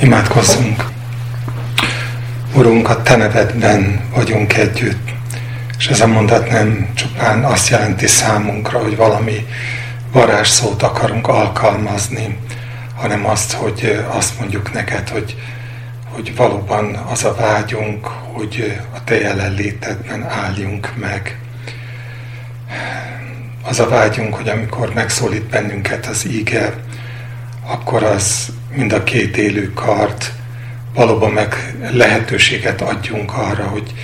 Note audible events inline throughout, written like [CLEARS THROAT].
Imádkozzunk! Urunk, a Te nevedben vagyunk együtt, és ez a mondat nem csupán azt jelenti számunkra, hogy valami varázsszót akarunk alkalmazni, hanem azt, hogy azt mondjuk neked, hogy, hogy valóban az a vágyunk, hogy a Te jelenlétedben álljunk meg. Az a vágyunk, hogy amikor megszólít bennünket az íge, akkor az mind a két élő kart valóban meg lehetőséget adjunk arra, hogy,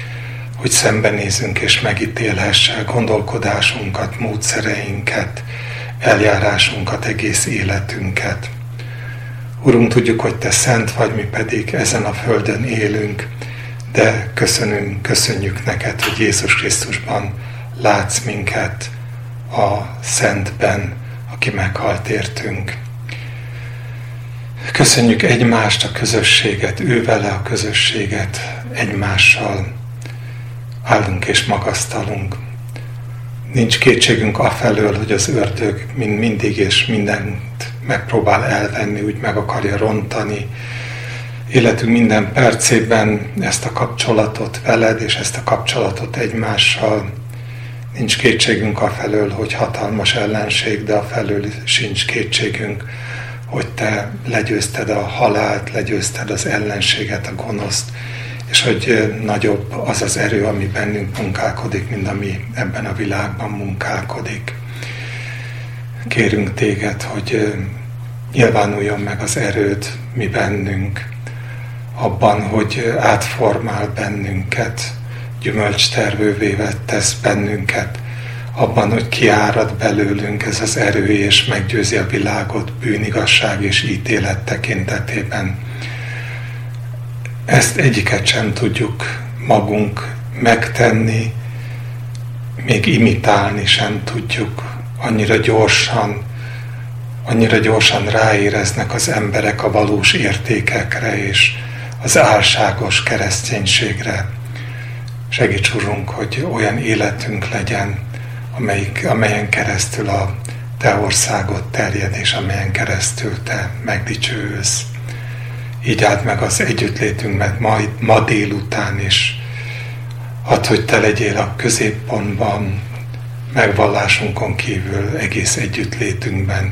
hogy szembenézünk és megítélhesse gondolkodásunkat, módszereinket, eljárásunkat, egész életünket. Urunk, tudjuk, hogy Te szent vagy, mi pedig ezen a földön élünk, de köszönünk, köszönjük neked, hogy Jézus Krisztusban látsz minket a Szentben, aki meghalt értünk. Köszönjük egymást, a közösséget, ő vele a közösséget, egymással állunk és magasztalunk. Nincs kétségünk afelől, hogy az ördög mind mindig és mindent megpróbál elvenni, úgy meg akarja rontani. Életünk minden percében ezt a kapcsolatot veled és ezt a kapcsolatot egymással. Nincs kétségünk afelől, hogy hatalmas ellenség, de afelől sincs kétségünk, hogy te legyőzted a halált, legyőzted az ellenséget, a gonoszt, és hogy nagyobb az az erő, ami bennünk munkálkodik, mint ami ebben a világban munkálkodik. Kérünk téged, hogy nyilvánuljon meg az erőd mi bennünk, abban, hogy átformál bennünket, gyümölcstervővé tesz bennünket, abban, hogy kiárad belőlünk ez az erő, és meggyőzi a világot bűnigasság és ítélet tekintetében. Ezt egyiket sem tudjuk magunk megtenni, még imitálni sem tudjuk. Annyira gyorsan, annyira gyorsan ráéreznek az emberek a valós értékekre és az álságos kereszténységre. Segíts, Urunk, hogy olyan életünk legyen, amelyik, amelyen keresztül a Te országot terjed, és amelyen keresztül Te megdicsőülsz. Így áld meg az együttlétünket majd ma délután is. Add, hogy Te legyél a középpontban, megvallásunkon kívül egész együttlétünkben,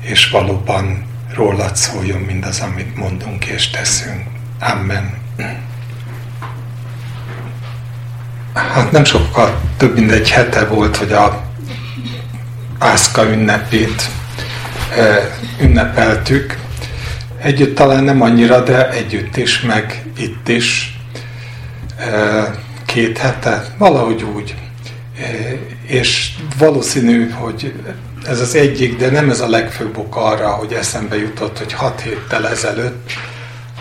és valóban rólad szóljon mindaz, amit mondunk és teszünk. Amen. Hát nem sokkal több mint egy hete volt, hogy a Pászka ünnepét e, ünnepeltük. Együtt talán nem annyira, de együtt is, meg itt is. E, két hete, valahogy úgy. E, és valószínű, hogy ez az egyik, de nem ez a legfőbb ok arra, hogy eszembe jutott, hogy hat héttel ezelőtt,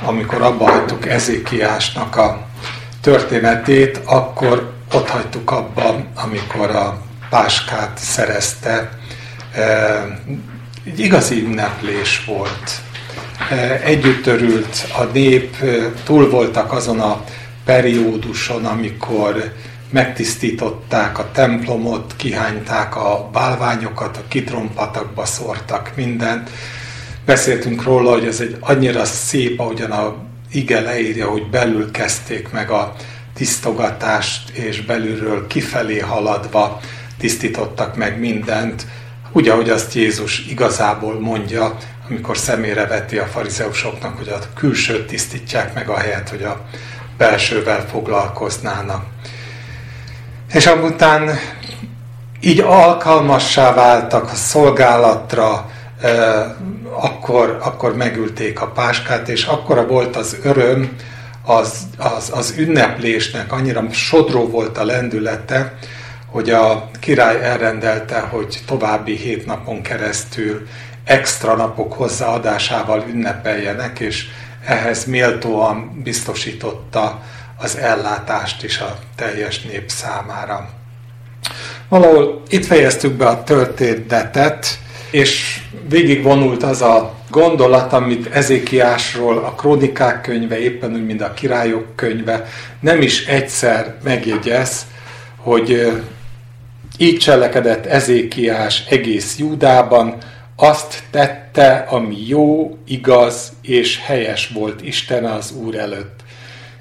amikor abba hagytuk Ezékiásnak a történetét, akkor ott hagytuk abban, amikor a páskát szerezte. Egy igazi ünneplés volt. Együtt örült a nép, túl voltak azon a perióduson, amikor megtisztították a templomot, kihányták a bálványokat, a kitrompatakba szórtak mindent. Beszéltünk róla, hogy ez egy annyira szép, ahogyan a ige leírja, hogy belül kezdték meg a tisztogatást, és belülről kifelé haladva tisztítottak meg mindent, úgy, ahogy azt Jézus igazából mondja, amikor szemére veti a farizeusoknak, hogy a külsőt tisztítják meg a helyet, hogy a belsővel foglalkoznának. És amután így alkalmassá váltak a szolgálatra, akkor, akkor megülték a páskát, és akkora volt az öröm, az, az, az ünneplésnek annyira sodró volt a lendülete, hogy a király elrendelte, hogy további hét napon keresztül extra napok hozzáadásával ünnepeljenek, és ehhez méltóan biztosította az ellátást is a teljes nép számára. Valahol itt fejeztük be a történetet, és végigvonult az a gondolat, amit Ezékiásról a krónikák könyve, éppen úgy, mint a királyok könyve nem is egyszer megjegyez, hogy így cselekedett Ezékiás egész Júdában, azt tette, ami jó, igaz és helyes volt Isten az Úr előtt.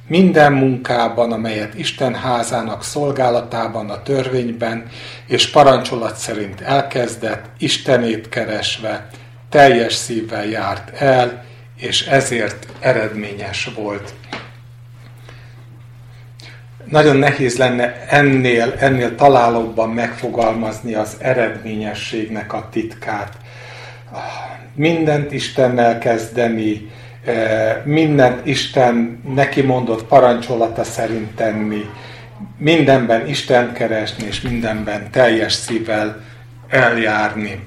Minden munkában, amelyet Isten házának szolgálatában, a törvényben és parancsolat szerint elkezdett, Istenét keresve, teljes szívvel járt el, és ezért eredményes volt. Nagyon nehéz lenne ennél, ennél találóbban megfogalmazni az eredményességnek a titkát. Mindent Istennel kezdeni, mindent Isten neki mondott parancsolata szerint tenni, mindenben Isten keresni, és mindenben teljes szívvel eljárni.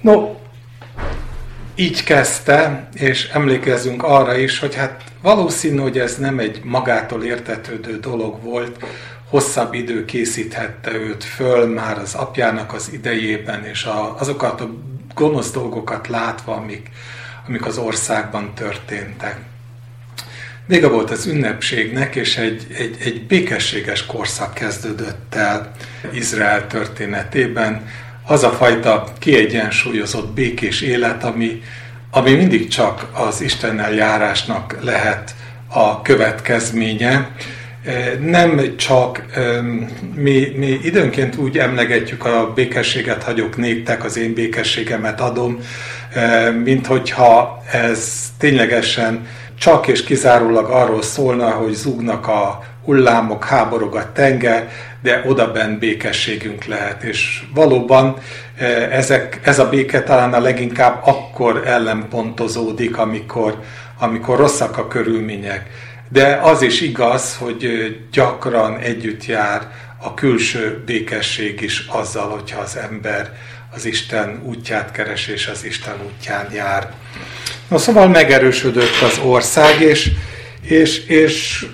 No, így kezdte, és emlékezzünk arra is, hogy hát valószínű, hogy ez nem egy magától értetődő dolog volt, hosszabb idő készíthette őt föl már az apjának az idejében, és a, azokat a gonosz dolgokat látva, amik, amik az országban történtek. Vége volt az ünnepségnek, és egy, egy, egy békességes korszak kezdődött el Izrael történetében, az a fajta kiegyensúlyozott békés élet, ami, ami mindig csak az Istennel járásnak lehet a következménye. Nem csak mi, mi időnként úgy emlegetjük a békességet hagyok néktek, az én békességemet adom, mint hogyha ez ténylegesen csak és kizárólag arról szólna, hogy zúgnak a hullámok, háborog a tenger, de odaben békességünk lehet. És valóban ezek, ez a béke talán a leginkább akkor ellenpontozódik, amikor, amikor rosszak a körülmények. De az is igaz, hogy gyakran együtt jár a külső békesség is azzal, hogyha az ember az Isten útját keres és az Isten útján jár. Na szóval megerősödött az ország, és, és, és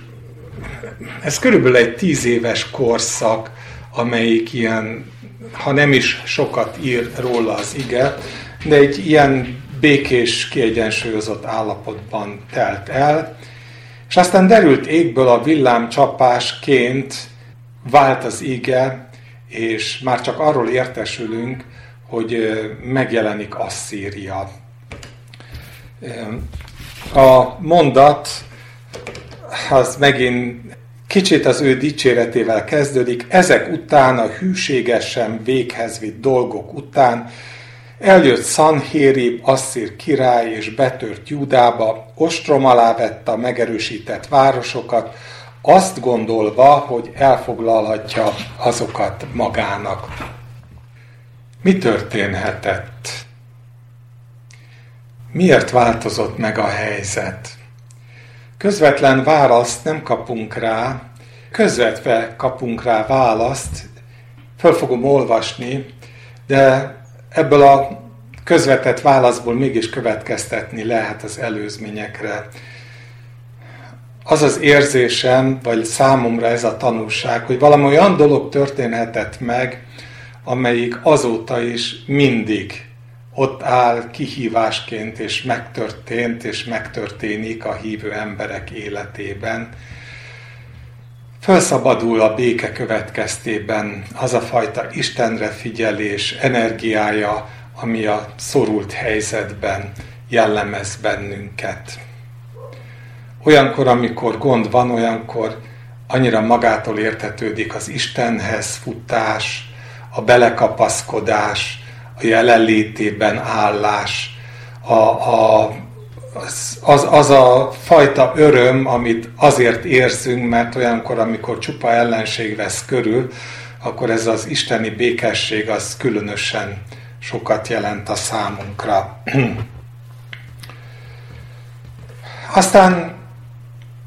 ez körülbelül egy tíz éves korszak, amelyik ilyen, ha nem is sokat ír róla az ige, de egy ilyen békés, kiegyensúlyozott állapotban telt el, és aztán derült égből a villám csapásként vált az ige, és már csak arról értesülünk, hogy megjelenik Asszíria. A mondat az megint Kicsit az ő dicséretével kezdődik, ezek után a hűségesen véghez vitt dolgok után eljött Sanhérib, Asszír király és betört Júdába, ostrom alá vette a megerősített városokat, azt gondolva, hogy elfoglalhatja azokat magának. Mi történhetett? Miért változott meg a helyzet? Közvetlen választ nem kapunk rá, közvetve kapunk rá választ, föl fogom olvasni, de ebből a közvetett válaszból mégis következtetni lehet az előzményekre. Az az érzésem, vagy számomra ez a tanulság, hogy valami olyan dolog történhetett meg, amelyik azóta is mindig ott áll kihívásként, és megtörtént, és megtörténik a hívő emberek életében. Felszabadul a béke következtében az a fajta Istenre figyelés, energiája, ami a szorult helyzetben jellemez bennünket. Olyankor, amikor gond van, olyankor annyira magától értetődik az Istenhez futás, a belekapaszkodás, a jelenlétében állás, a, a, az, az, a fajta öröm, amit azért érzünk, mert olyankor, amikor csupa ellenség vesz körül, akkor ez az isteni békesség az különösen sokat jelent a számunkra. [CLEARS THROAT] Aztán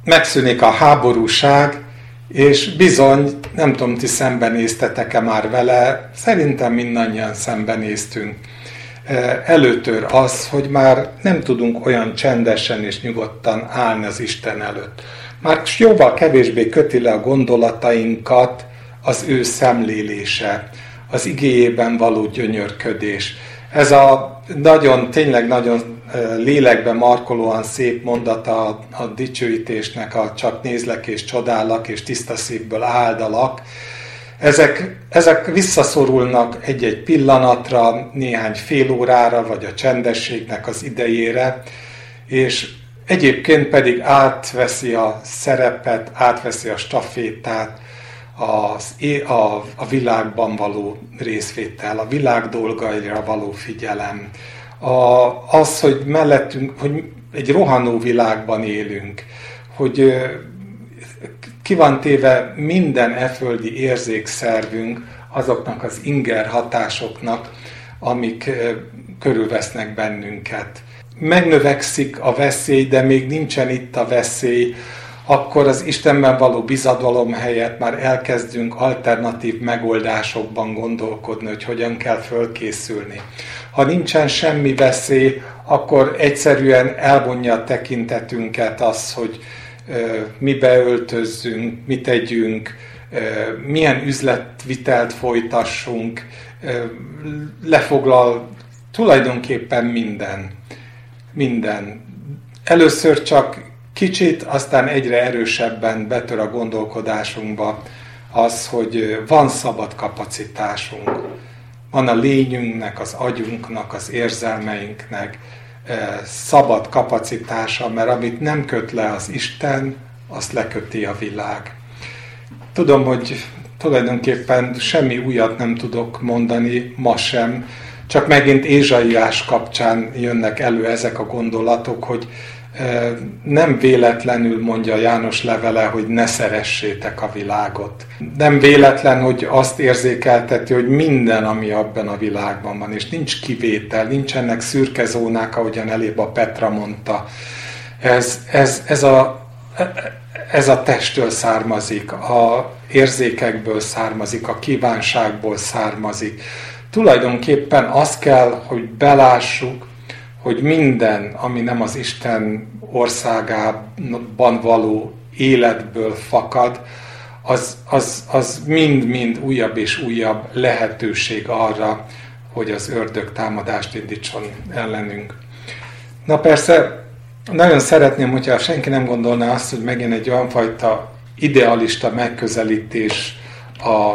megszűnik a háborúság, és bizony, nem tudom, ti szembenéztetek-e már vele, szerintem mindannyian szembenéztünk. Előtör az, hogy már nem tudunk olyan csendesen és nyugodtan állni az Isten előtt. Már jóval kevésbé köti le a gondolatainkat az ő szemlélése, az igéjében való gyönyörködés. Ez a nagyon, tényleg nagyon lélekben markolóan szép mondata a, a dicsőítésnek, a csak nézlek és csodálak és tiszta szívből áldalak. Ezek, ezek visszaszorulnak egy-egy pillanatra, néhány fél órára, vagy a csendességnek az idejére, és egyébként pedig átveszi a szerepet, átveszi a stafétát, az, a, a világban való részvétel, a világ dolgaira való figyelem, a, az, hogy mellettünk, hogy egy rohanó világban élünk, hogy ki van téve minden eföldi érzékszervünk azoknak az inger hatásoknak, amik körülvesznek bennünket. Megnövekszik a veszély, de még nincsen itt a veszély, akkor az Istenben való bizadalom helyett már elkezdünk alternatív megoldásokban gondolkodni, hogy hogyan kell fölkészülni. Ha nincsen semmi veszély, akkor egyszerűen elvonja a tekintetünket az, hogy mi beöltözzünk, mit tegyünk, milyen üzletvitelt folytassunk, lefoglal tulajdonképpen minden. Minden. Először csak kicsit, aztán egyre erősebben betör a gondolkodásunkba az, hogy van szabad kapacitásunk. Van a lényünknek, az agyunknak, az érzelmeinknek, szabad kapacitása, mert amit nem köt le az Isten, azt leköti a világ. Tudom, hogy tulajdonképpen semmi újat nem tudok mondani, ma sem, csak megint Ézsaiás kapcsán jönnek elő ezek a gondolatok, hogy nem véletlenül mondja János levele, hogy ne szeressétek a világot. Nem véletlen, hogy azt érzékelteti, hogy minden, ami abban a világban van, és nincs kivétel, nincsenek szürke zónák, ahogyan elébb a Petra mondta. Ez, ez, ez, a, ez a testtől származik, a érzékekből származik, a kívánságból származik. Tulajdonképpen azt kell, hogy belássuk, hogy minden, ami nem az Isten országában való életből fakad, az, az, az mind-mind újabb és újabb lehetőség arra, hogy az ördög támadást indítson ellenünk. Na persze, nagyon szeretném, hogyha senki nem gondolná azt, hogy megint egy olyan fajta idealista megközelítés a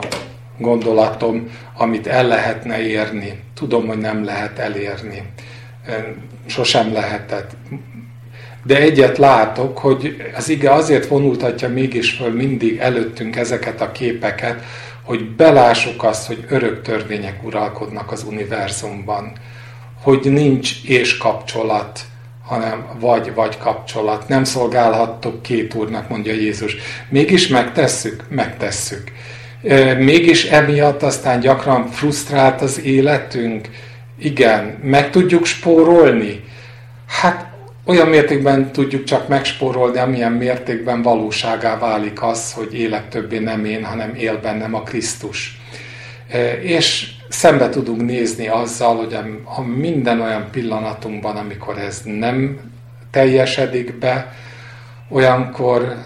gondolatom, amit el lehetne érni. Tudom, hogy nem lehet elérni sosem lehetett. De egyet látok, hogy az ige azért vonultatja mégis föl mindig előttünk ezeket a képeket, hogy belássuk azt, hogy örök törvények uralkodnak az univerzumban, hogy nincs és kapcsolat, hanem vagy-vagy kapcsolat. Nem szolgálhattok két úrnak, mondja Jézus. Mégis megtesszük? Megtesszük. Mégis emiatt aztán gyakran frusztrált az életünk, igen, meg tudjuk spórolni? Hát olyan mértékben tudjuk csak megspórolni, amilyen mértékben valóságá válik az, hogy élek többé nem én, hanem él bennem a Krisztus. E, és szembe tudunk nézni azzal, hogy a minden olyan pillanatunkban, amikor ez nem teljesedik be, olyankor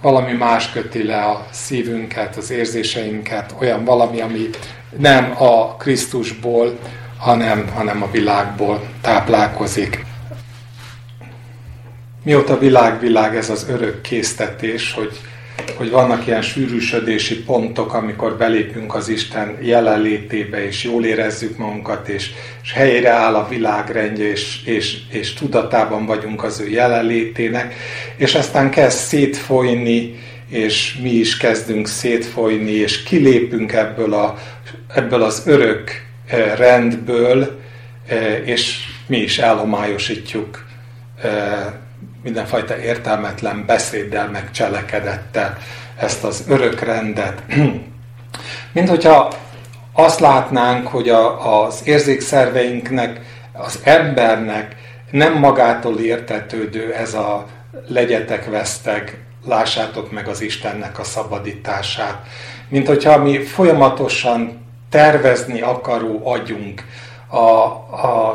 valami más köti le a szívünket, az érzéseinket, olyan valami, ami nem a Krisztusból, hanem, hanem a világból táplálkozik. Mióta világ-világ ez az örök késztetés, hogy, hogy vannak ilyen sűrűsödési pontok, amikor belépünk az Isten jelenlétébe, és jól érezzük magunkat, és, és helyre áll a világrendje, és, és, és tudatában vagyunk az ő jelenlétének, és aztán kezd szétfolyni, és mi is kezdünk szétfolyni, és kilépünk ebből, a, ebből az örök eh, rendből, eh, és mi is elhomályosítjuk eh, mindenfajta értelmetlen beszéddel, meg cselekedettel ezt az örök rendet. [CLEARS THROAT] Mint hogyha azt látnánk, hogy a, az érzékszerveinknek, az embernek nem magától értetődő ez a legyetek veszteg, lássátok meg az Istennek a szabadítását. Mint hogyha mi folyamatosan tervezni akaró agyunk, a, a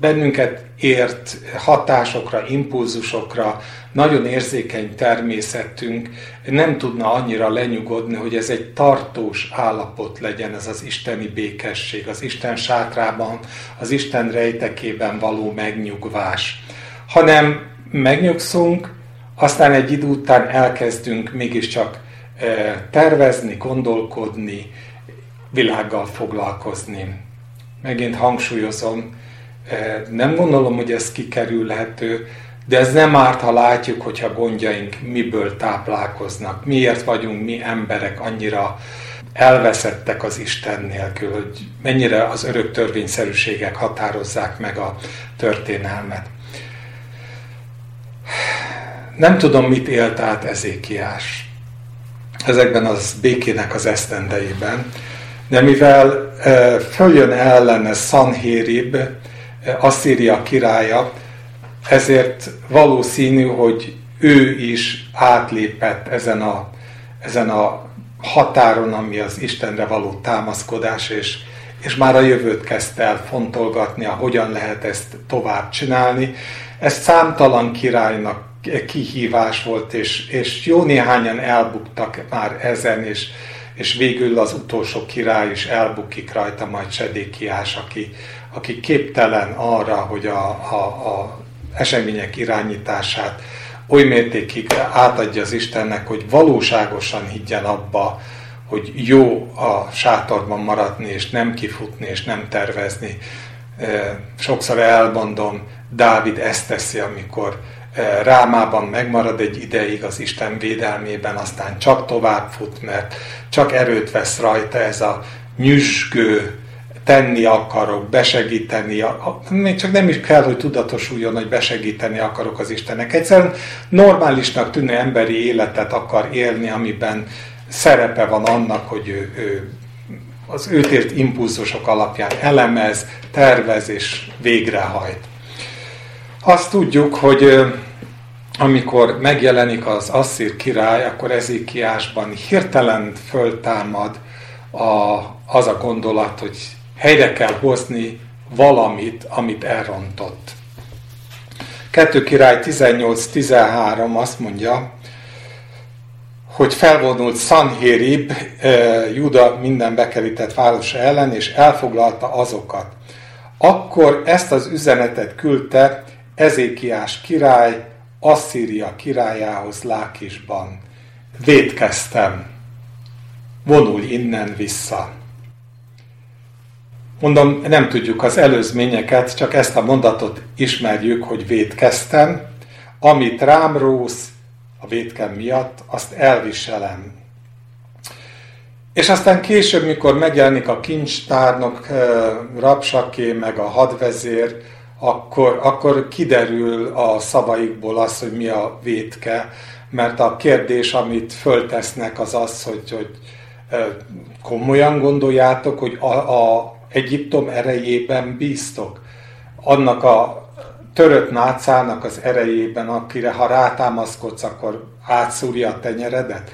bennünket ért hatásokra, impulzusokra, nagyon érzékeny természetünk nem tudna annyira lenyugodni, hogy ez egy tartós állapot legyen, ez az isteni békesség, az Isten sátrában, az Isten rejtekében való megnyugvás. Hanem megnyugszunk, aztán egy idő után elkezdünk mégiscsak tervezni, gondolkodni, világgal foglalkozni. Megint hangsúlyozom, nem gondolom, hogy ez kikerülhető, de ez nem árt, ha látjuk, hogyha gondjaink miből táplálkoznak. Miért vagyunk mi emberek annyira elveszettek az Isten nélkül, hogy mennyire az örök törvényszerűségek határozzák meg a történelmet. Nem tudom, mit élt át Ezékiás ezekben az békének az esztendeiben, de mivel följön ellene Sanhérib, Asszíria királya, ezért valószínű, hogy ő is átlépett ezen a, ezen a határon, ami az Istenre való támaszkodás, és, és már a jövőt kezdte el fontolgatni, hogyan lehet ezt tovább csinálni. Ez számtalan királynak kihívás volt, és, és jó néhányan elbuktak már ezen, és, és végül az utolsó király is elbukik rajta, majd Sedékiás, aki, aki képtelen arra, hogy a, a, a események irányítását oly mértékig átadja az Istennek, hogy valóságosan higgyen abba, hogy jó a sátorban maradni, és nem kifutni, és nem tervezni. Sokszor elmondom, Dávid ezt teszi, amikor Rámában megmarad egy ideig az Isten védelmében, aztán csak tovább fut, mert csak erőt vesz rajta ez a nyüzsgő, tenni akarok, besegíteni, még csak nem is kell, hogy tudatosuljon, hogy besegíteni akarok az Istennek. Egyszerűen normálisnak tűnő emberi életet akar élni, amiben szerepe van annak, hogy ő, ő az őt ért impulzusok alapján elemez, tervez és végrehajt. Azt tudjuk, hogy amikor megjelenik az Asszír király, akkor Ezékiásban hirtelen föltámad a, az a gondolat, hogy helyre kell hozni valamit, amit elrontott. 2 király 18-13 azt mondja, hogy felvonult Sanhérib, Juda minden bekerített városa ellen, és elfoglalta azokat. Akkor ezt az üzenetet küldte Ezékiás király Asszíria királyához Lákisban. Védkeztem, vonul innen vissza. Mondom, nem tudjuk az előzményeket, csak ezt a mondatot ismerjük, hogy védkeztem, amit rám rósz a védkem miatt, azt elviselem. És aztán később, mikor megjelenik a kincstárnok, Rapsaké, meg a hadvezér, akkor, akkor kiderül a szavaikból az, hogy mi a védke, mert a kérdés, amit föltesznek, az az, hogy, hogy komolyan gondoljátok, hogy a, a Egyiptom erejében bíztok. Annak a törött nácának az erejében, akire ha rátámaszkodsz, akkor átszúrja a tenyeredet.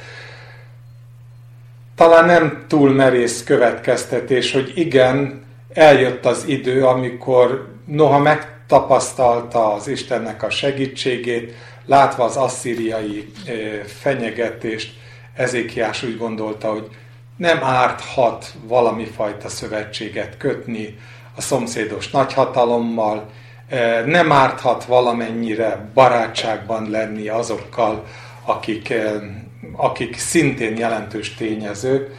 Talán nem túl merész következtetés, hogy igen, eljött az idő, amikor noha megtapasztalta az Istennek a segítségét, látva az asszíriai fenyegetést, Ezékiás úgy gondolta, hogy nem árthat valami fajta szövetséget kötni a szomszédos nagyhatalommal, nem árthat valamennyire barátságban lenni azokkal, akik, akik szintén jelentős tényezők,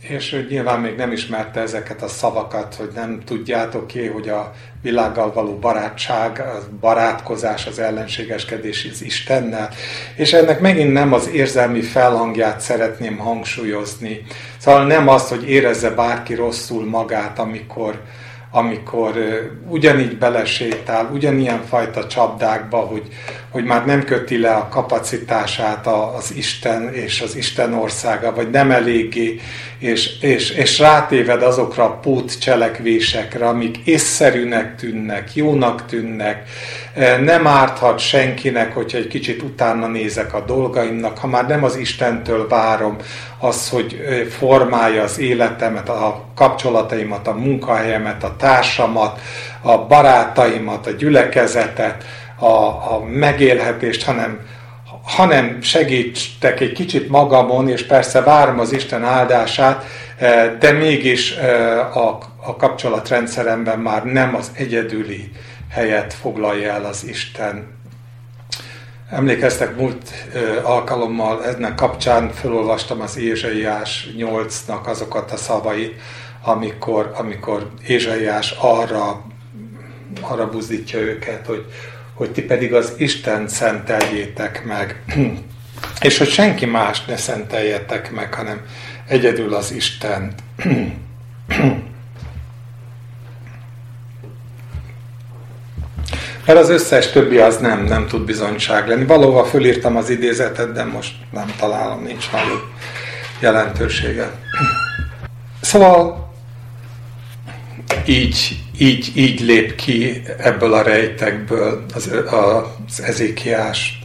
és nyilván még nem ismerte ezeket a szavakat, hogy nem tudjátok ki, hogy a világgal való barátság, a barátkozás, az ellenségeskedés az Istennel, és ennek megint nem az érzelmi felhangját szeretném hangsúlyozni. Szóval nem az, hogy érezze bárki rosszul magát, amikor, amikor ugyanígy belesétál, ugyanilyen fajta csapdákba, hogy, hogy már nem köti le a kapacitását az Isten és az Isten országa, vagy nem eléggé, és, és, és rátéved azokra a pót cselekvésekre, amik észszerűnek tűnnek, jónak tűnnek, nem árthat senkinek, hogyha egy kicsit utána nézek a dolgaimnak, ha már nem az Istentől várom az, hogy formálja az életemet, a kapcsolataimat, a munkahelyemet, a társamat, a barátaimat, a gyülekezetet, a, a megélhetést, hanem, hanem segítstek egy kicsit magamon, és persze várom az Isten áldását, de mégis a, a kapcsolatrendszeremben már nem az egyedüli helyet foglalja el az Isten. Emlékeztek, múlt alkalommal ennek kapcsán felolvastam az Ézsaiás 8-nak azokat a szavait, amikor, amikor Ézsaiás arra, arra buzdítja őket, hogy, hogy ti pedig az Isten szenteljétek meg, [CLEARS THROAT] és hogy senki más ne szenteljetek meg, hanem egyedül az Istent. [CLEARS THROAT] Mert az összes többi az nem, nem tud bizonyság lenni. Valóban fölírtam az idézetet, de most nem találom, nincs nagyobb jelentősége. [CLEARS THROAT] Szóval így, így, így lép ki ebből a rejtekből az, az ezékiás.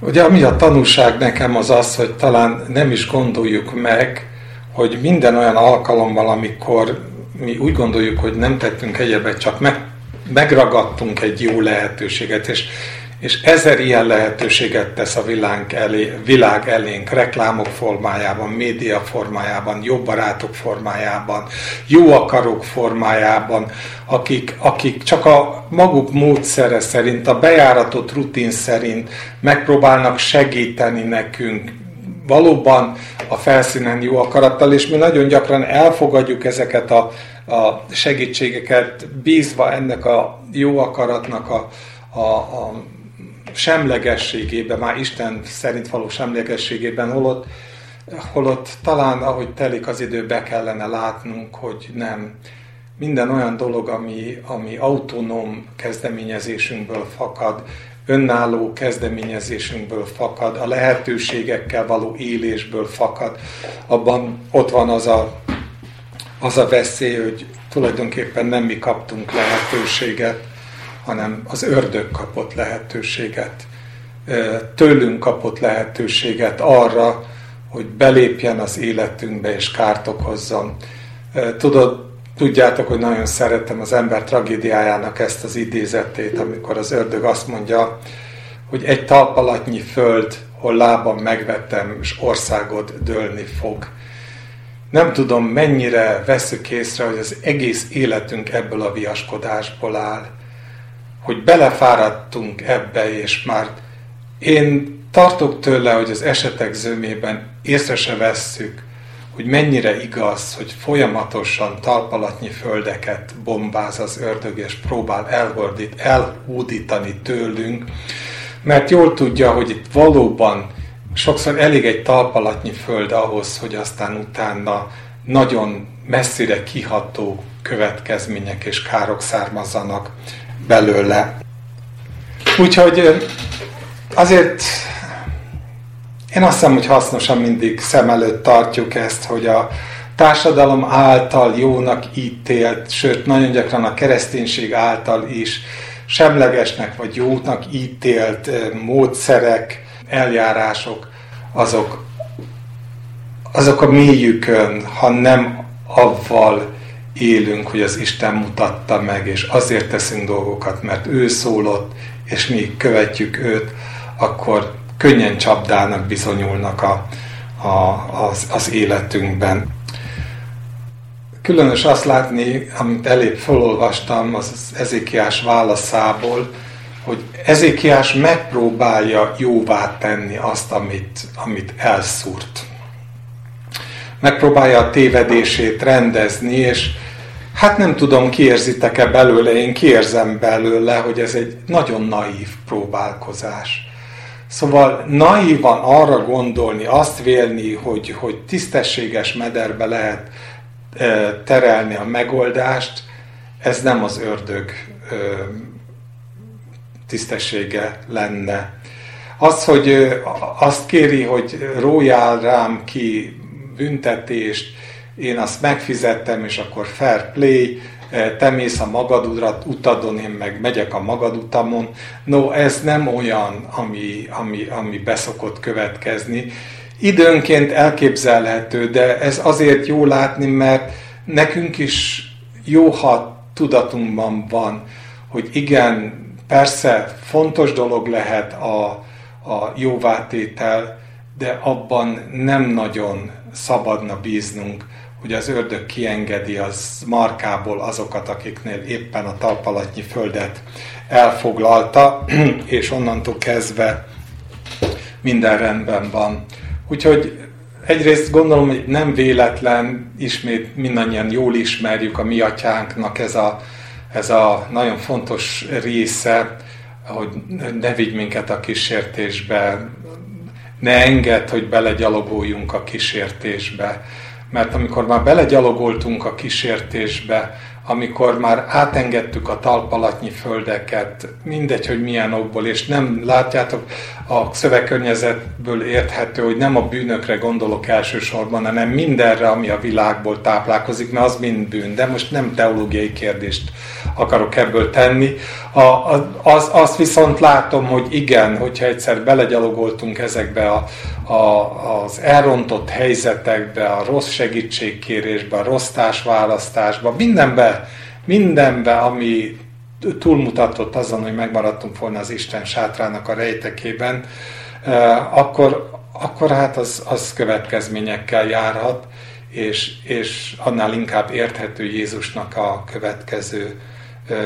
Ugye ami a tanúság nekem az az, hogy talán nem is gondoljuk meg, hogy minden olyan alkalommal, amikor mi úgy gondoljuk, hogy nem tettünk egyebet, csak meg, megragadtunk egy jó lehetőséget, és, és ezer ilyen lehetőséget tesz a világ, elé, világ elénk, reklámok formájában, média formájában, jó barátok formájában, jó akarók formájában, akik, akik csak a maguk módszere szerint, a bejáratott rutin szerint megpróbálnak segíteni nekünk, valóban a felszínen jó akarattal, és mi nagyon gyakran elfogadjuk ezeket a a segítségeket, bízva ennek a jó akaratnak a, a, a semlegességében, már Isten szerint való semlegességében, holott, holott talán, ahogy telik az idő, be kellene látnunk, hogy nem. Minden olyan dolog, ami, ami autonóm kezdeményezésünkből fakad, önálló kezdeményezésünkből fakad, a lehetőségekkel való élésből fakad, abban ott van az a az a veszély, hogy tulajdonképpen nem mi kaptunk lehetőséget, hanem az ördög kapott lehetőséget. Tőlünk kapott lehetőséget arra, hogy belépjen az életünkbe és kárt okozzon. Tudod, tudjátok, hogy nagyon szeretem az ember tragédiájának ezt az idézetét, amikor az ördög azt mondja, hogy egy talpalatnyi föld, hol lábam megvettem, és országod dőlni fog. Nem tudom, mennyire veszük észre, hogy az egész életünk ebből a viaskodásból áll. Hogy belefáradtunk ebbe, és már én tartok tőle, hogy az esetek zömében észre se vesszük, hogy mennyire igaz, hogy folyamatosan talpalatnyi földeket bombáz az ördög, és próbál elhordít, elhúdítani tőlünk, mert jól tudja, hogy itt valóban sokszor elég egy talpalatnyi föld ahhoz, hogy aztán utána nagyon messzire kiható következmények és károk származzanak belőle. Úgyhogy azért én azt hiszem, hogy hasznosan mindig szem előtt tartjuk ezt, hogy a társadalom által jónak ítélt, sőt nagyon gyakran a kereszténység által is semlegesnek vagy jónak ítélt módszerek, eljárások, azok, azok a mélyükön, ha nem avval élünk, hogy az Isten mutatta meg, és azért teszünk dolgokat, mert ő szólott, és mi követjük őt, akkor könnyen csapdának bizonyulnak a, a, az, az életünkben. Különös azt látni, amit elég felolvastam az Ezékiás válaszából, hogy Ezékiás megpróbálja jóvá tenni azt, amit, amit elszúrt. Megpróbálja a tévedését rendezni, és hát nem tudom, kiérzitek-e belőle, én kiérzem belőle, hogy ez egy nagyon naív próbálkozás. Szóval naívan arra gondolni, azt vélni, hogy, hogy tisztességes mederbe lehet e, terelni a megoldást, ez nem az ördög e, tisztessége lenne. Az, hogy azt kéri, hogy rójál rám ki büntetést, én azt megfizettem, és akkor fair play, te mész a magad utadon, én meg megyek a magad utamon. No, ez nem olyan, ami, ami, ami beszokott következni. Időnként elképzelhető, de ez azért jó látni, mert nekünk is jó, ha tudatunkban van, hogy igen, Persze fontos dolog lehet a, a jóvátétel, de abban nem nagyon szabadna bíznunk, hogy az ördög kiengedi az markából azokat, akiknél éppen a talpalatnyi földet elfoglalta, [CLEARS THROAT] és onnantól kezdve minden rendben van. Úgyhogy egyrészt gondolom, hogy nem véletlen, ismét mindannyian jól ismerjük a mi atyánknak ez a, ez a nagyon fontos része, hogy ne vigy minket a kísértésbe, ne engedd, hogy belegyalogoljunk a kísértésbe. Mert amikor már belegyalogoltunk a kísértésbe, amikor már átengedtük a talpalatnyi földeket, mindegy, hogy milyen okból, és nem látjátok, a szövegkörnyezetből érthető, hogy nem a bűnökre gondolok elsősorban, hanem mindenre, ami a világból táplálkozik, mert az mind bűn. De most nem teológiai kérdést akarok ebből tenni. A, a, az, azt viszont látom, hogy igen, hogyha egyszer belegyalogoltunk ezekbe a, a, az elrontott helyzetekbe, a rossz segítségkérésbe, a rossz társválasztásba, mindenbe, mindenbe, ami túlmutatott azon, hogy megmaradtunk volna az Isten sátrának a rejtekében, eh, akkor, akkor hát az, az következményekkel járhat, és, és annál inkább érthető Jézusnak a következő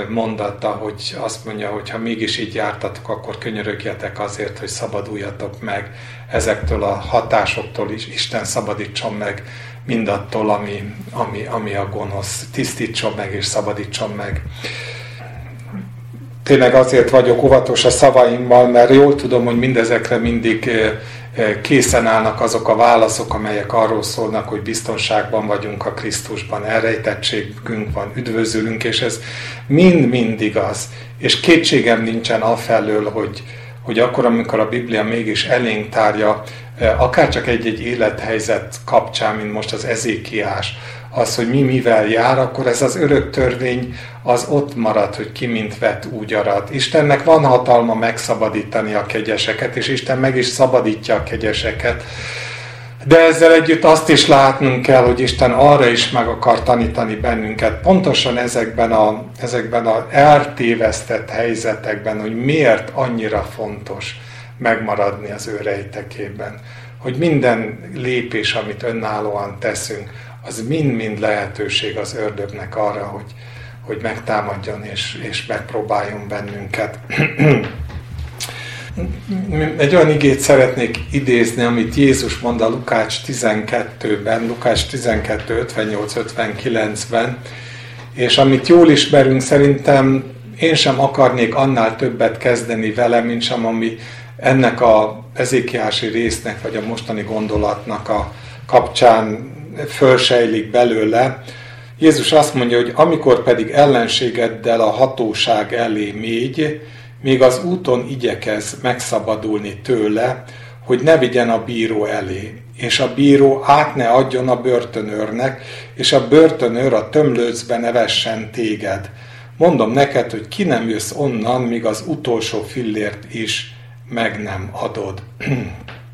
mondata, hogy azt mondja, hogy ha mégis így jártatok, akkor könyörögjetek azért, hogy szabaduljatok meg ezektől a hatásoktól is. Isten szabadítson meg mindattól, ami, ami, ami a gonosz. Tisztítson meg és szabadítson meg. Tényleg azért vagyok óvatos a szavaimmal, mert jól tudom, hogy mindezekre mindig készen állnak azok a válaszok, amelyek arról szólnak, hogy biztonságban vagyunk a Krisztusban, elrejtettségünk van, üdvözülünk, és ez mind-mind igaz. És kétségem nincsen afelől, hogy, hogy akkor, amikor a Biblia mégis elénk tárja, akár csak egy-egy élethelyzet kapcsán, mint most az ezékiás, az, hogy mi mivel jár, akkor ez az örök törvény az ott marad, hogy ki mint vet, úgy arat. Istennek van hatalma megszabadítani a kegyeseket, és Isten meg is szabadítja a kegyeseket. De ezzel együtt azt is látnunk kell, hogy Isten arra is meg akar tanítani bennünket, pontosan ezekben a, ezekben a eltévesztett helyzetekben, hogy miért annyira fontos megmaradni az ő rejtekében. Hogy minden lépés, amit önállóan teszünk, az mind-mind lehetőség az ördögnek arra, hogy, hogy megtámadjon és, és megpróbáljon bennünket. [CLEARS THROAT] Egy olyan igét szeretnék idézni, amit Jézus mond a Lukács 12-ben, Lukács 12, 58-59-ben, és amit jól ismerünk, szerintem én sem akarnék annál többet kezdeni vele, mint sem ami ennek a ezékiási résznek, vagy a mostani gondolatnak a kapcsán fölsejlik belőle. Jézus azt mondja, hogy amikor pedig ellenségeddel a hatóság elé mégy, még az úton igyekez megszabadulni tőle, hogy ne vigyen a bíró elé, és a bíró át ne adjon a börtönőrnek, és a börtönőr a tömlőcbe ne vessen téged. Mondom neked, hogy ki nem jössz onnan, míg az utolsó fillért is meg nem adod. [CLEARS THROAT]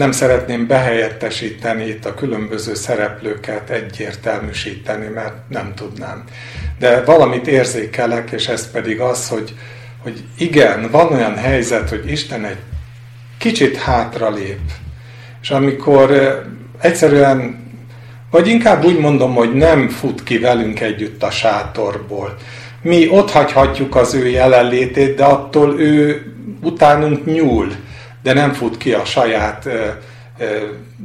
nem szeretném behelyettesíteni itt a különböző szereplőket, egyértelműsíteni, mert nem tudnám. De valamit érzékelek, és ez pedig az, hogy, hogy igen, van olyan helyzet, hogy Isten egy kicsit hátralép, és amikor egyszerűen, vagy inkább úgy mondom, hogy nem fut ki velünk együtt a sátorból. Mi ott hagyhatjuk az ő jelenlétét, de attól ő utánunk nyúl de nem fut ki a saját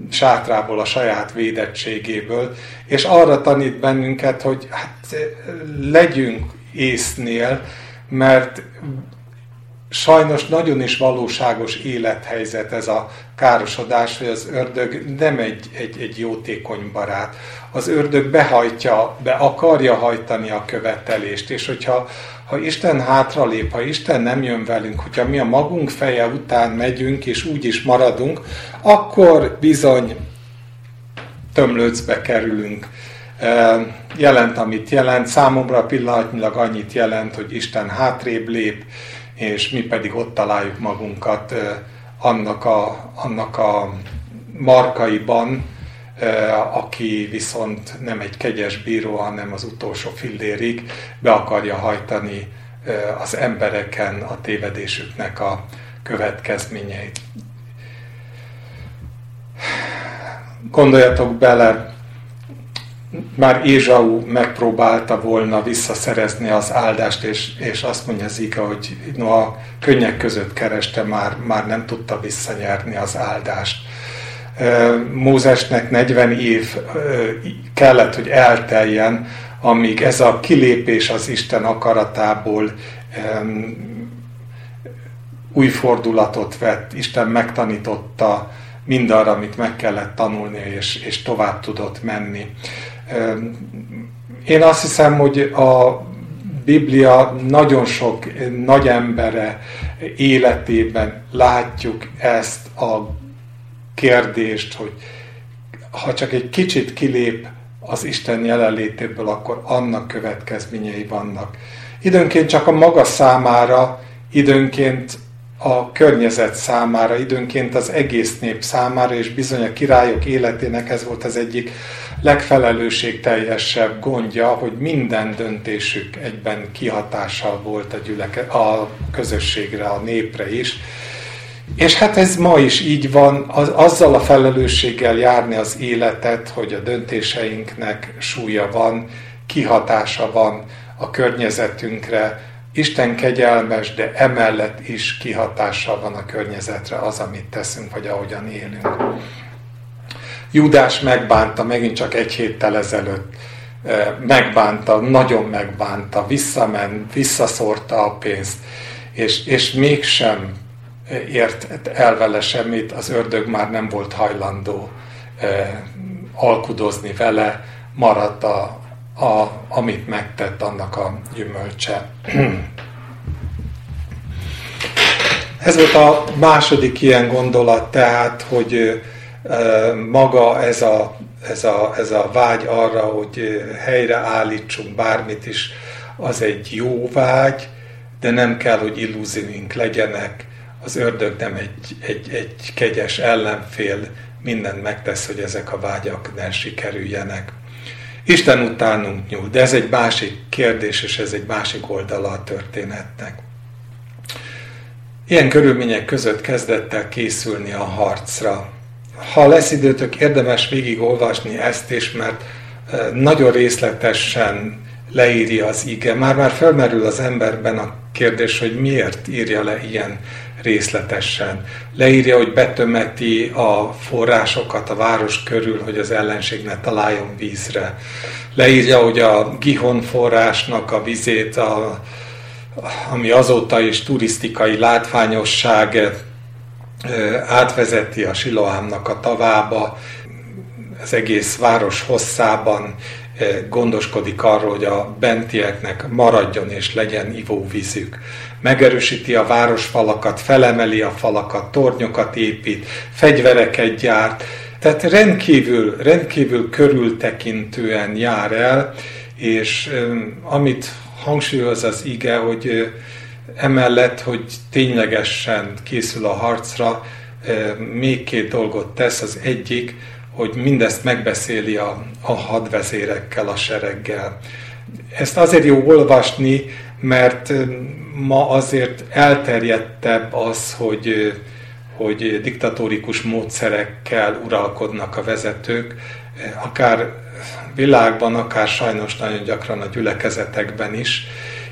sátrából, a saját védettségéből, és arra tanít bennünket, hogy hát legyünk észnél, mert sajnos nagyon is valóságos élethelyzet ez a károsodás, hogy az ördög nem egy, egy, egy jótékony barát. Az ördög behajtja, be akarja hajtani a követelést, és hogyha ha Isten hátralép, ha Isten nem jön velünk, hogyha mi a magunk feje után megyünk, és úgy is maradunk, akkor bizony tömlőcbe kerülünk. Jelent, amit jelent. Számomra pillanatnyilag annyit jelent, hogy Isten hátrébb lép, és mi pedig ott találjuk magunkat annak a, annak a markaiban, aki viszont nem egy kegyes bíró, hanem az utolsó fillérig be akarja hajtani az embereken a tévedésüknek a következményeit. Gondoljatok bele, már Ézsau megpróbálta volna visszaszerezni az áldást, és, és azt mondja Zika, hogy a könnyek között kereste, már, már nem tudta visszanyerni az áldást. Mózesnek 40 év kellett, hogy elteljen, amíg ez a kilépés az Isten akaratából új fordulatot vett, Isten megtanította mindarra, amit meg kellett tanulni, és, és tovább tudott menni. Én azt hiszem, hogy a Biblia nagyon sok nagy embere életében látjuk ezt a kérdést, hogy ha csak egy kicsit kilép az Isten jelenlétéből, akkor annak következményei vannak. Időnként csak a maga számára, időnként a környezet számára, időnként az egész nép számára, és bizony a királyok életének ez volt az egyik legfelelősségteljesebb gondja, hogy minden döntésük egyben kihatással volt a, gyüleke, a közösségre, a népre is. És hát ez ma is így van, az, azzal a felelősséggel járni az életet, hogy a döntéseinknek súlya van, kihatása van a környezetünkre, Isten kegyelmes, de emellett is kihatással van a környezetre az, amit teszünk, vagy ahogyan élünk. Júdás megbánta megint csak egy héttel ezelőtt, megbánta, nagyon megbánta, visszament, visszaszórta a pénzt, és, és mégsem ért el vele semmit, az ördög már nem volt hajlandó alkudozni vele, maradt a, a, amit megtett annak a gyümölcse. Ez volt a második ilyen gondolat, tehát, hogy maga ez a, ez a, ez a vágy arra, hogy helyreállítsunk bármit is, az egy jó vágy, de nem kell, hogy illúzióink legyenek. Az ördög nem egy, egy, egy kegyes ellenfél, mindent megtesz, hogy ezek a vágyak ne sikerüljenek. Isten utánunk nyúl, de ez egy másik kérdés, és ez egy másik oldala a történetnek. Ilyen körülmények között kezdett el készülni a harcra. Ha lesz időtök, érdemes végigolvasni ezt is, mert nagyon részletesen leírja az ige. Már-már felmerül az emberben a kérdés, hogy miért írja le ilyen részletesen. Leírja, hogy betömeti a forrásokat a város körül, hogy az ellenség ne találjon vízre. Leírja, hogy a Gihon forrásnak a vizét, a, ami azóta is turisztikai látványosság átvezeti a Siloámnak a tavába, az egész város hosszában gondoskodik arról, hogy a bentieknek maradjon és legyen ivóvízük. Megerősíti a városfalakat, felemeli a falakat, tornyokat épít, fegyvereket gyárt, tehát rendkívül, rendkívül körültekintően jár el, és amit hangsúlyoz az ige, hogy emellett, hogy ténylegesen készül a harcra, még két dolgot tesz. Az egyik, hogy mindezt megbeszéli a, a hadvezérekkel, a sereggel. Ezt azért jó olvasni, mert ma azért elterjedtebb az, hogy, hogy diktatórikus módszerekkel uralkodnak a vezetők, akár világban, akár sajnos nagyon gyakran a gyülekezetekben is,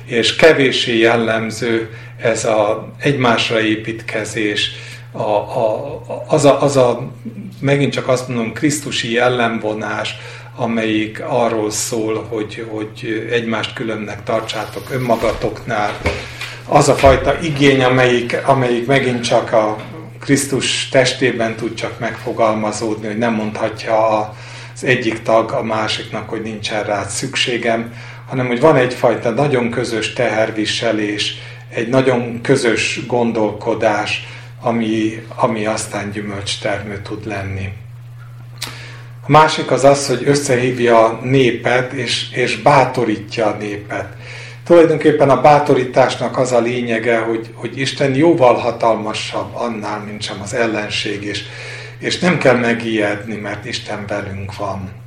és kevésé jellemző ez a egymásra építkezés, a, a, az, a, az a, megint csak azt mondom, krisztusi jellemvonás, amelyik arról szól, hogy, hogy egymást különnek tartsátok önmagatoknál. Az a fajta igény, amelyik, amelyik megint csak a Krisztus testében tud csak megfogalmazódni, hogy nem mondhatja az egyik tag a másiknak, hogy nincsen rá szükségem, hanem hogy van egyfajta nagyon közös teherviselés, egy nagyon közös gondolkodás, ami, ami aztán gyümölcstermő tud lenni. A másik az az, hogy összehívja a népet, és, és bátorítja a népet. Tulajdonképpen a bátorításnak az a lényege, hogy, hogy Isten jóval hatalmasabb annál, mint sem az ellenség, és, és nem kell megijedni, mert Isten velünk van.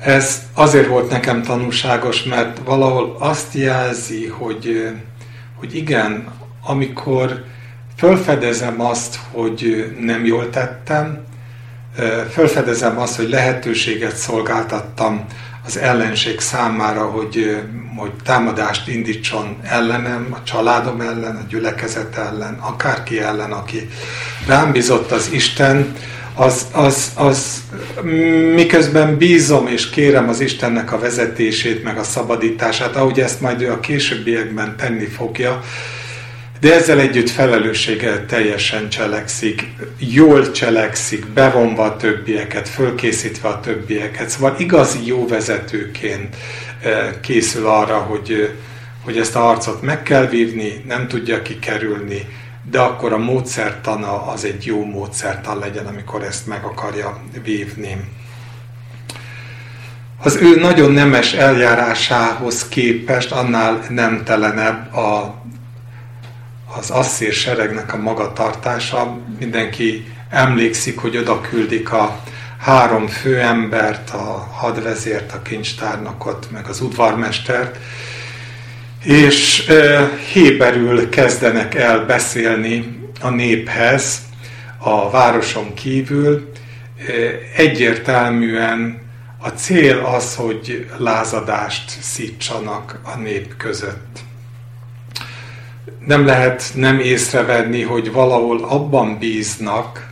Ez azért volt nekem tanulságos, mert valahol azt jelzi, hogy, hogy igen, amikor fölfedezem azt, hogy nem jól tettem, fölfedezem azt, hogy lehetőséget szolgáltattam az ellenség számára, hogy, hogy támadást indítson ellenem, a családom ellen, a gyülekezet ellen, akárki ellen, aki rám bizott az Isten, az, az, az miközben bízom és kérem az Istennek a vezetését, meg a szabadítását, ahogy ezt majd ő a későbbiekben tenni fogja, de ezzel együtt felelősséggel teljesen cselekszik, jól cselekszik, bevonva a többieket, fölkészítve a többieket. Szóval igazi jó vezetőként eh, készül arra, hogy, eh, hogy ezt a harcot meg kell vívni, nem tudja kikerülni, de akkor a módszertana az egy jó módszertan legyen, amikor ezt meg akarja vívni. Az ő nagyon nemes eljárásához képest annál nemtelenebb a az asszír seregnek a magatartása. Mindenki emlékszik, hogy oda küldik a három főembert, a hadvezért, a kincstárnokot, meg az udvarmestert, és héberül kezdenek el beszélni a néphez a városon kívül. Egyértelműen a cél az, hogy lázadást szítsanak a nép között nem lehet nem észrevenni, hogy valahol abban bíznak,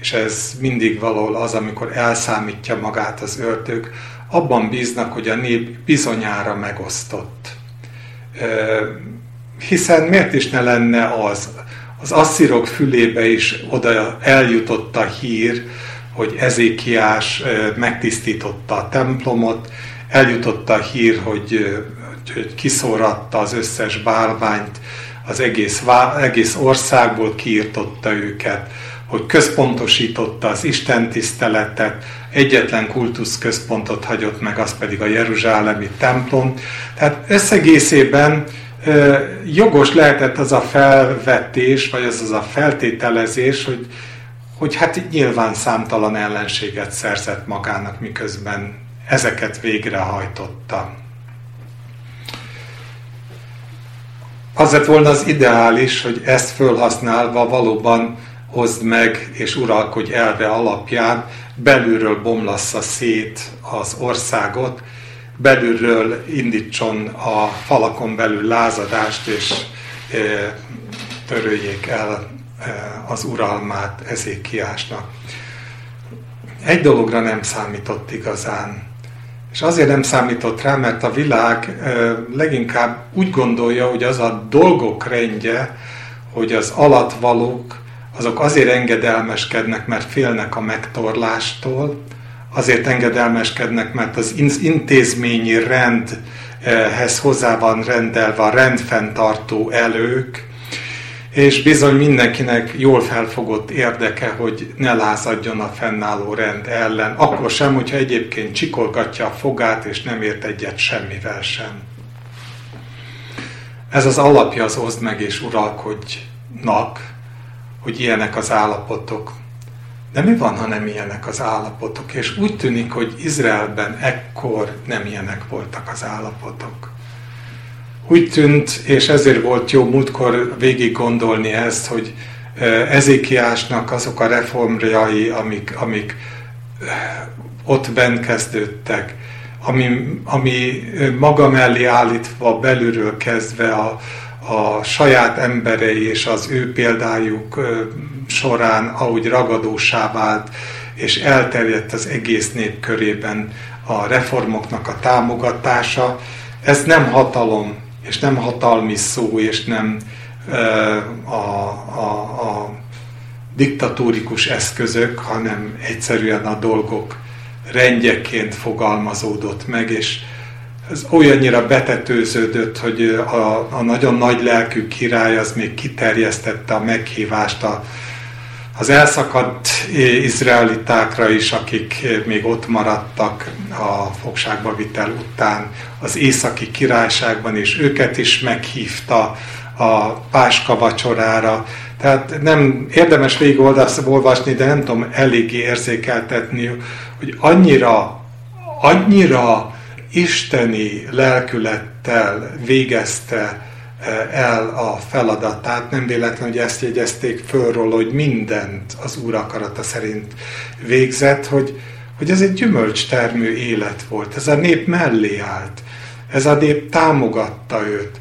és ez mindig valahol az, amikor elszámítja magát az ördög, abban bíznak, hogy a nép bizonyára megosztott. Hiszen miért is ne lenne az? Az asszírok fülébe is oda eljutott a hír, hogy Ezékiás megtisztította a templomot, eljutott a hír, hogy, hogy kiszóratta az összes bálványt, az egész, egész országból kiirtotta őket, hogy központosította az Isten tiszteletet, egyetlen kultuszközpontot hagyott meg, az pedig a Jeruzsálemi templom. Tehát összegészében jogos lehetett az a felvetés, vagy az az a feltételezés, hogy, hogy hát nyilván számtalan ellenséget szerzett magának, miközben ezeket végrehajtotta. Az lett volna az ideális, hogy ezt fölhasználva valóban hozd meg és uralkodj elve alapján, belülről bomlassza szét az országot, belülről indítson a falakon belül lázadást, és e, töröljék el e, az uralmát Ezékiásnak. Egy dologra nem számított igazán és azért nem számított rá, mert a világ leginkább úgy gondolja, hogy az a dolgok rendje, hogy az alatvalók, azok azért engedelmeskednek, mert félnek a megtorlástól, azért engedelmeskednek, mert az intézményi rendhez hozzá van rendelve a rendfenntartó elők, és bizony mindenkinek jól felfogott érdeke, hogy ne lázadjon a fennálló rend ellen, akkor sem, hogyha egyébként csikolgatja a fogát, és nem ért egyet semmivel sem. Ez az alapja az oszd meg és uralkodjnak, hogy ilyenek az állapotok. De mi van, ha nem ilyenek az állapotok? És úgy tűnik, hogy Izraelben ekkor nem ilyenek voltak az állapotok. Úgy tűnt, és ezért volt jó múltkor végig gondolni ezt, hogy Ezékiásnak azok a reformjai, amik, amik ott bent kezdődtek, ami, ami maga mellé állítva belülről kezdve a, a saját emberei és az ő példájuk során, ahogy ragadósá vált, és elterjedt az egész nép körében a reformoknak a támogatása, ez nem hatalom, és nem hatalmi szó, és nem a, a, a diktatórikus eszközök, hanem egyszerűen a dolgok rendjeként fogalmazódott meg, és ez olyannyira betetőződött, hogy a, a nagyon nagy lelkű király az még kiterjesztette a meghívást a, az elszakadt izraelitákra is, akik még ott maradtak a fogságba vitel után az északi királyságban, és őket is meghívta a páska vacsorára. Tehát nem érdemes végig olvasni, de nem tudom eléggé érzékeltetni, hogy annyira, annyira isteni lelkülettel végezte el a feladatát. Nem véletlen, hogy ezt jegyezték föl róla, hogy mindent az Úr akarata szerint végzett, hogy, hogy ez egy gyümölcstermő élet volt. Ez a nép mellé állt. Ez a nép támogatta őt.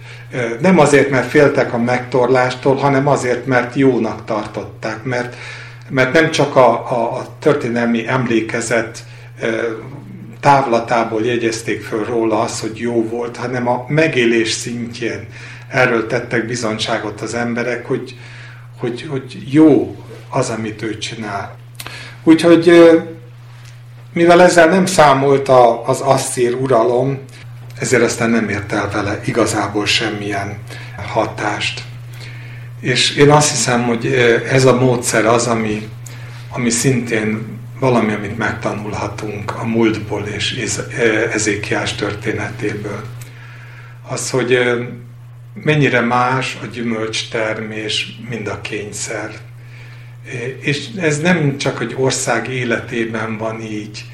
Nem azért, mert féltek a megtorlástól, hanem azért, mert jónak tartották, mert, mert nem csak a, a, a történelmi emlékezet távlatából jegyezték föl róla az, hogy jó volt, hanem a megélés szintjén erről tettek bizonyságot az emberek, hogy, hogy, hogy jó az, amit ő csinál. Úgyhogy mivel ezzel nem számolt az asszír uralom, ezért aztán nem ért el vele igazából semmilyen hatást. És én azt hiszem, hogy ez a módszer az, ami, ami szintén valami, amit megtanulhatunk a múltból és Ezékiás történetéből. Az, hogy mennyire más a gyümölcstermés, mint a kényszer. És ez nem csak egy ország életében van így.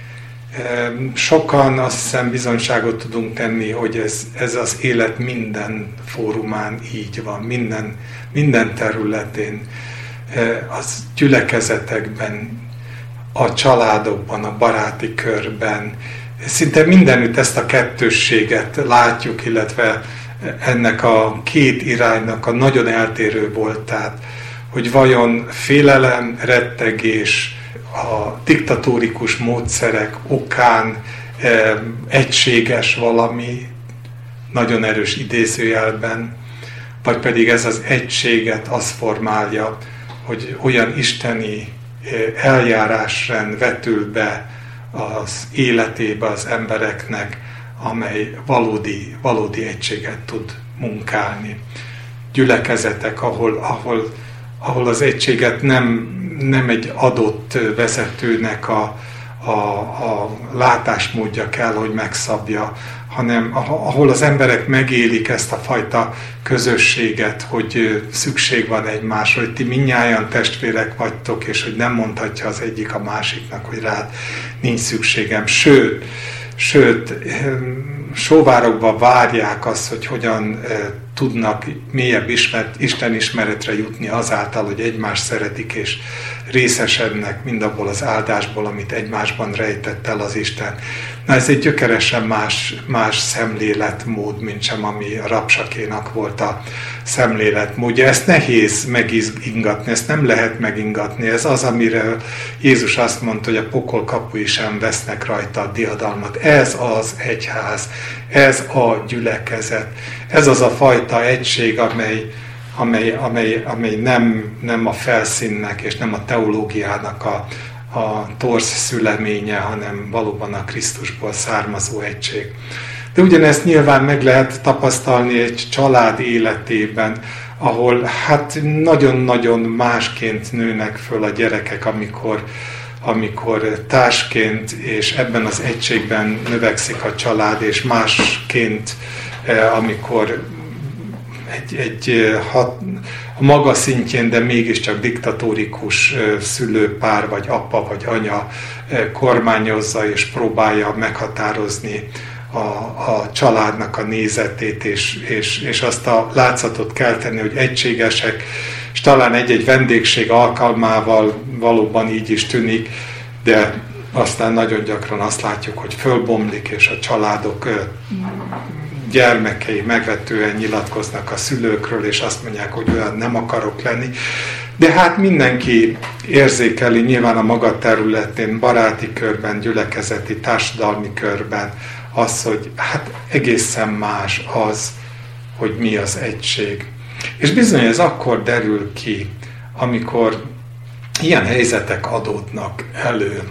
Sokan azt hiszem bizonyságot tudunk tenni, hogy ez, ez az élet minden fórumán így van, minden, minden területén, az gyülekezetekben, a családokban, a baráti körben. Szinte mindenütt ezt a kettősséget látjuk, illetve ennek a két iránynak a nagyon eltérő voltát, hogy vajon félelem, rettegés, a diktatórikus módszerek okán e, egységes valami, nagyon erős idézőjelben, vagy pedig ez az egységet az formálja, hogy olyan isteni eljárásrend vetül be az életébe az embereknek, amely valódi, valódi egységet tud munkálni. Gyülekezetek, ahol, ahol, ahol az egységet nem, nem egy adott vezetőnek a, a, a látásmódja kell, hogy megszabja, hanem ahol az emberek megélik ezt a fajta közösséget, hogy szükség van egymásra, hogy ti minnyáján testvérek vagytok, és hogy nem mondhatja az egyik a másiknak, hogy rád nincs szükségem. Sőt, sőt, sóvárokban várják azt, hogy hogyan tudnak mélyebb ismert, Isten ismeretre jutni azáltal, hogy egymást szeretik és részesednek mindabból az áldásból, amit egymásban rejtett el az Isten. Na ez egy gyökeresen más, más szemléletmód, mint sem ami a rapsakénak volt a szemléletmódja. Ezt nehéz megingatni, ezt nem lehet megingatni. Ez az, amire Jézus azt mondta, hogy a pokol kapui sem vesznek rajta a diadalmat. Ez az egyház, ez a gyülekezet, ez az a fajta egység, amely, amely, amely, amely nem, nem a felszínnek és nem a teológiának a, a torsz szüleménye, hanem valóban a Krisztusból származó egység. De ugyanezt nyilván meg lehet tapasztalni egy család életében, ahol hát nagyon-nagyon másként nőnek föl a gyerekek, amikor, amikor társként és ebben az egységben növekszik a család, és másként, amikor egy, egy eh, hat, a maga szintjén, de mégiscsak diktatórikus eh, szülőpár, vagy apa, vagy anya kormányozza és próbálja meghatározni a, a családnak a nézetét, és, és, és azt a látszatot kell tenni, hogy egységesek, és talán egy-egy vendégség alkalmával valóban így is tűnik, de aztán nagyon gyakran azt látjuk, hogy fölbomlik, és a családok gyermekei megvetően nyilatkoznak a szülőkről, és azt mondják, hogy olyan nem akarok lenni. De hát mindenki érzékeli nyilván a maga területén, baráti körben, gyülekezeti, társadalmi körben, az, hogy hát egészen más az, hogy mi az egység. És bizony ez akkor derül ki, amikor ilyen helyzetek adódnak elő.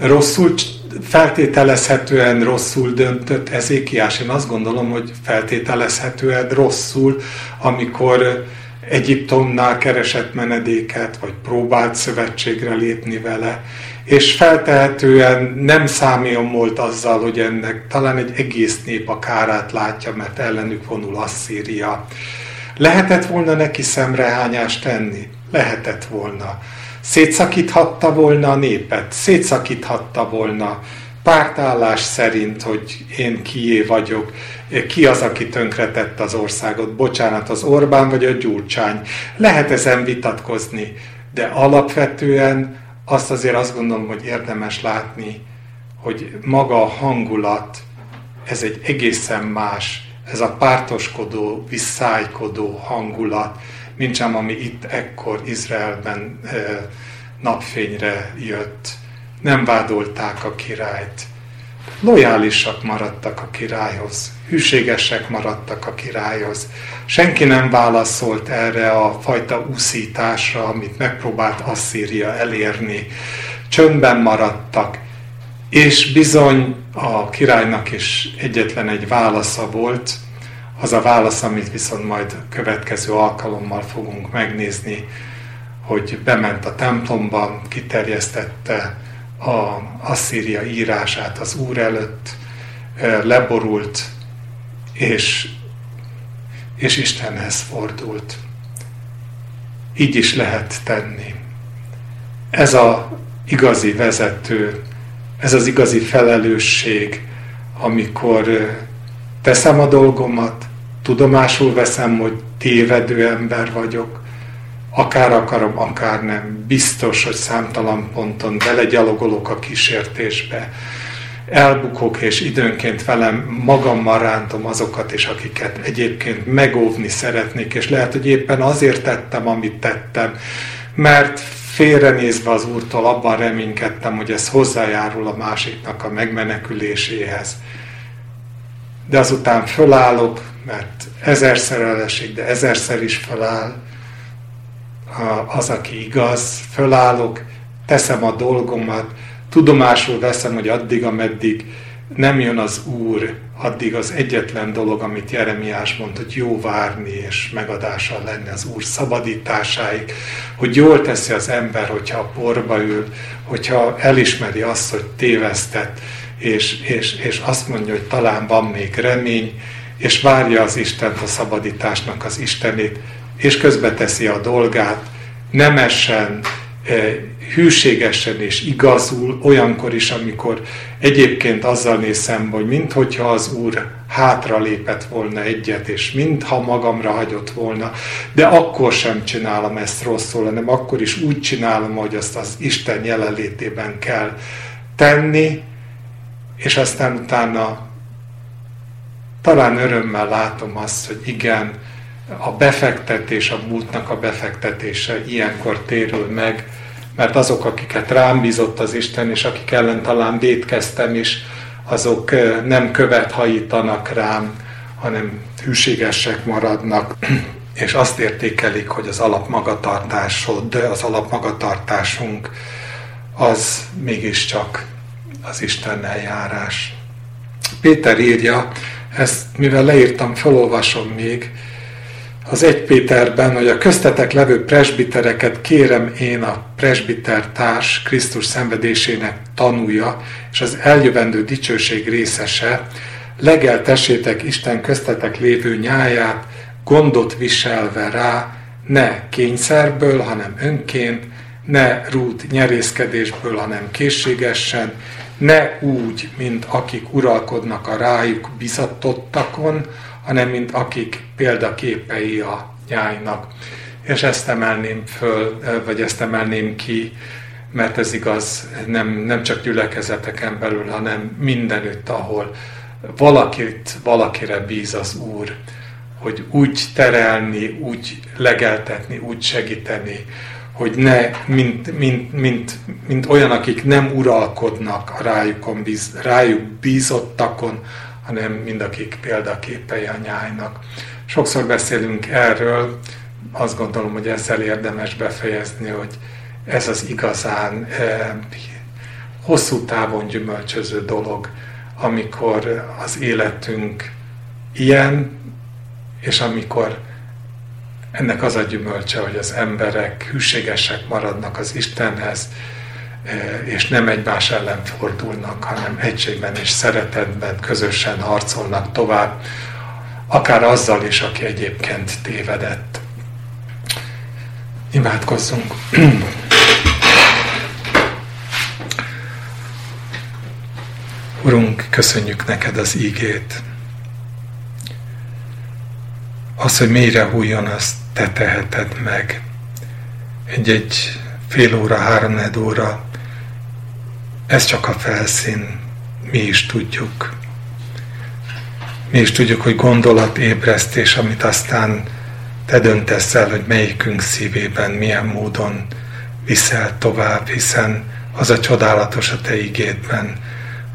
Rosszul, feltételezhetően rosszul döntött Ezékiás. Én azt gondolom, hogy feltételezhetően rosszul, amikor Egyiptomnál keresett menedéket, vagy próbált szövetségre lépni vele, és feltehetően nem volt azzal, hogy ennek talán egy egész nép a kárát látja, mert ellenük vonul Asszíria. Lehetett volna neki szemrehányást tenni? Lehetett volna. Szétszakíthatta volna a népet, szétszakíthatta volna. Pártállás szerint, hogy én kié vagyok, ki az, aki tönkretett az országot, bocsánat, az Orbán vagy a Gyurcsány. Lehet ezen vitatkozni, de alapvetően azt azért azt gondolom, hogy érdemes látni, hogy maga a hangulat, ez egy egészen más, ez a pártoskodó, visszájkodó hangulat, mint sem, ami itt ekkor Izraelben napfényre jött. Nem vádolták a királyt. Lojálisak maradtak a királyhoz, hűségesek maradtak a királyhoz. Senki nem válaszolt erre a fajta úszításra, amit megpróbált Asszíria elérni. Csöndben maradtak, és bizony a királynak is egyetlen egy válasza volt, az a válasz, amit viszont majd következő alkalommal fogunk megnézni, hogy bement a templomba, kiterjesztette a Asszíria írását az Úr előtt, leborult, és, és Istenhez fordult. Így is lehet tenni. Ez a igazi vezető, ez az igazi felelősség, amikor teszem a dolgomat, tudomásul veszem, hogy tévedő ember vagyok, akár akarom, akár nem, biztos, hogy számtalan ponton belegyalogolok a kísértésbe, elbukok, és időnként velem magammal rántom azokat is, akiket egyébként megóvni szeretnék, és lehet, hogy éppen azért tettem, amit tettem, mert félrenézve az Úrtól abban reménykedtem, hogy ez hozzájárul a másiknak a megmeneküléséhez. De azután fölállok, mert ezerszer elesik, de ezerszer is föláll. Az, aki igaz, fölállok, teszem a dolgomat, tudomásul veszem, hogy addig, ameddig nem jön az Úr, addig az egyetlen dolog, amit Jeremiás mond, hogy jó várni és megadással lenni az Úr szabadításáig, hogy jól teszi az ember, hogyha a porba ül, hogyha elismeri azt, hogy tévesztett, és, és, és azt mondja, hogy talán van még remény, és várja az Istent, a szabadításnak az Istenét, és közbe teszi a dolgát, nemesen, eh, hűségesen és igazul, olyankor is, amikor egyébként azzal néz szembe, hogy minthogyha az Úr hátra lépett volna egyet, és mintha magamra hagyott volna, de akkor sem csinálom ezt rosszul, hanem akkor is úgy csinálom, hogy azt az Isten jelenlétében kell tenni, és aztán utána talán örömmel látom azt, hogy igen, a befektetés, a múltnak a befektetése ilyenkor térül meg, mert azok, akiket rám bízott az Isten, és akik ellen talán védkeztem is, azok nem követ hajítanak rám, hanem hűségesek maradnak, [CLEARS THROAT] és azt értékelik, hogy az alapmagatartásod, az alapmagatartásunk az mégiscsak az Isten eljárás. Péter írja, ezt mivel leírtam, felolvasom még, az 1 Péterben, hogy a köztetek levő presbitereket kérem én a presbiter társ Krisztus szenvedésének tanúja, és az eljövendő dicsőség részese, legeltessétek Isten köztetek lévő nyáját, gondot viselve rá, ne kényszerből, hanem önként, ne rút nyerészkedésből, hanem készségesen, ne úgy, mint akik uralkodnak a rájuk bizatottakon, hanem mint akik példaképei a nyájnak. És ezt emelném föl, vagy ezt emelném ki, mert ez igaz nem, nem csak gyülekezeteken belül, hanem mindenütt, ahol valakit, valakire bíz az Úr, hogy úgy terelni, úgy legeltetni, úgy segíteni, hogy ne, mint, mint, mint, mint olyan, akik nem uralkodnak a rájukon bíz, rájuk bízottakon, hanem mind akik példaképei a nyájnak. Sokszor beszélünk erről, azt gondolom, hogy ezzel érdemes befejezni, hogy ez az igazán eh, hosszú távon gyümölcsöző dolog, amikor az életünk ilyen, és amikor ennek az a gyümölcse, hogy az emberek hűségesek maradnak az Istenhez, E, és nem egymás ellen fordulnak, hanem egységben és szeretetben közösen harcolnak tovább, akár azzal is, aki egyébként tévedett. Urunk, köszönjük neked az ígét. Az, hogy mélyre hújjon, azt te teheted meg. Egy-egy fél óra, három óra, ez csak a felszín, mi is tudjuk. Mi is tudjuk, hogy gondolatébresztés, amit aztán te döntesz el, hogy melyikünk szívében, milyen módon viszel tovább, hiszen az a csodálatos a te igédben,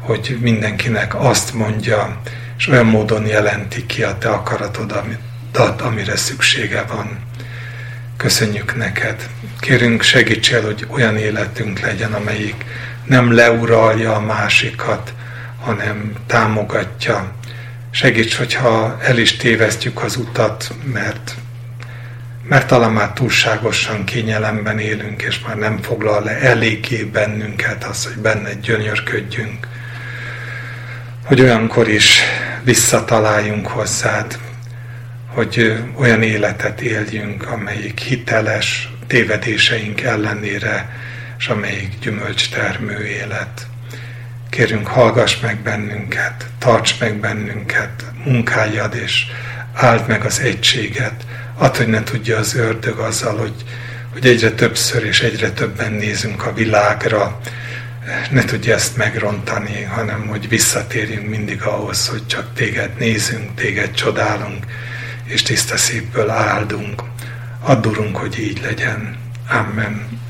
hogy mindenkinek azt mondja, és olyan módon jelenti ki a te akaratod, amire szüksége van. Köszönjük neked. Kérünk segítsél, hogy olyan életünk legyen, amelyik nem leuralja a másikat, hanem támogatja. Segíts, hogyha el is tévesztjük az utat, mert, mert talán már túlságosan kényelemben élünk, és már nem foglal le eléggé bennünket az, hogy benne gyönyörködjünk. Hogy olyankor is visszataláljunk hozzád, hogy olyan életet éljünk, amelyik hiteles tévedéseink ellenére, és amelyik gyümölcstermő élet. Kérünk, hallgass meg bennünket, tarts meg bennünket, munkáljad és áld meg az egységet. Add, hogy ne tudja az ördög azzal, hogy, hogy egyre többször és egyre többen nézünk a világra, ne tudja ezt megrontani, hanem hogy visszatérjünk mindig ahhoz, hogy csak téged nézünk, téged csodálunk, és tiszta szívből áldunk. Add, Urunk, hogy így legyen. Amen.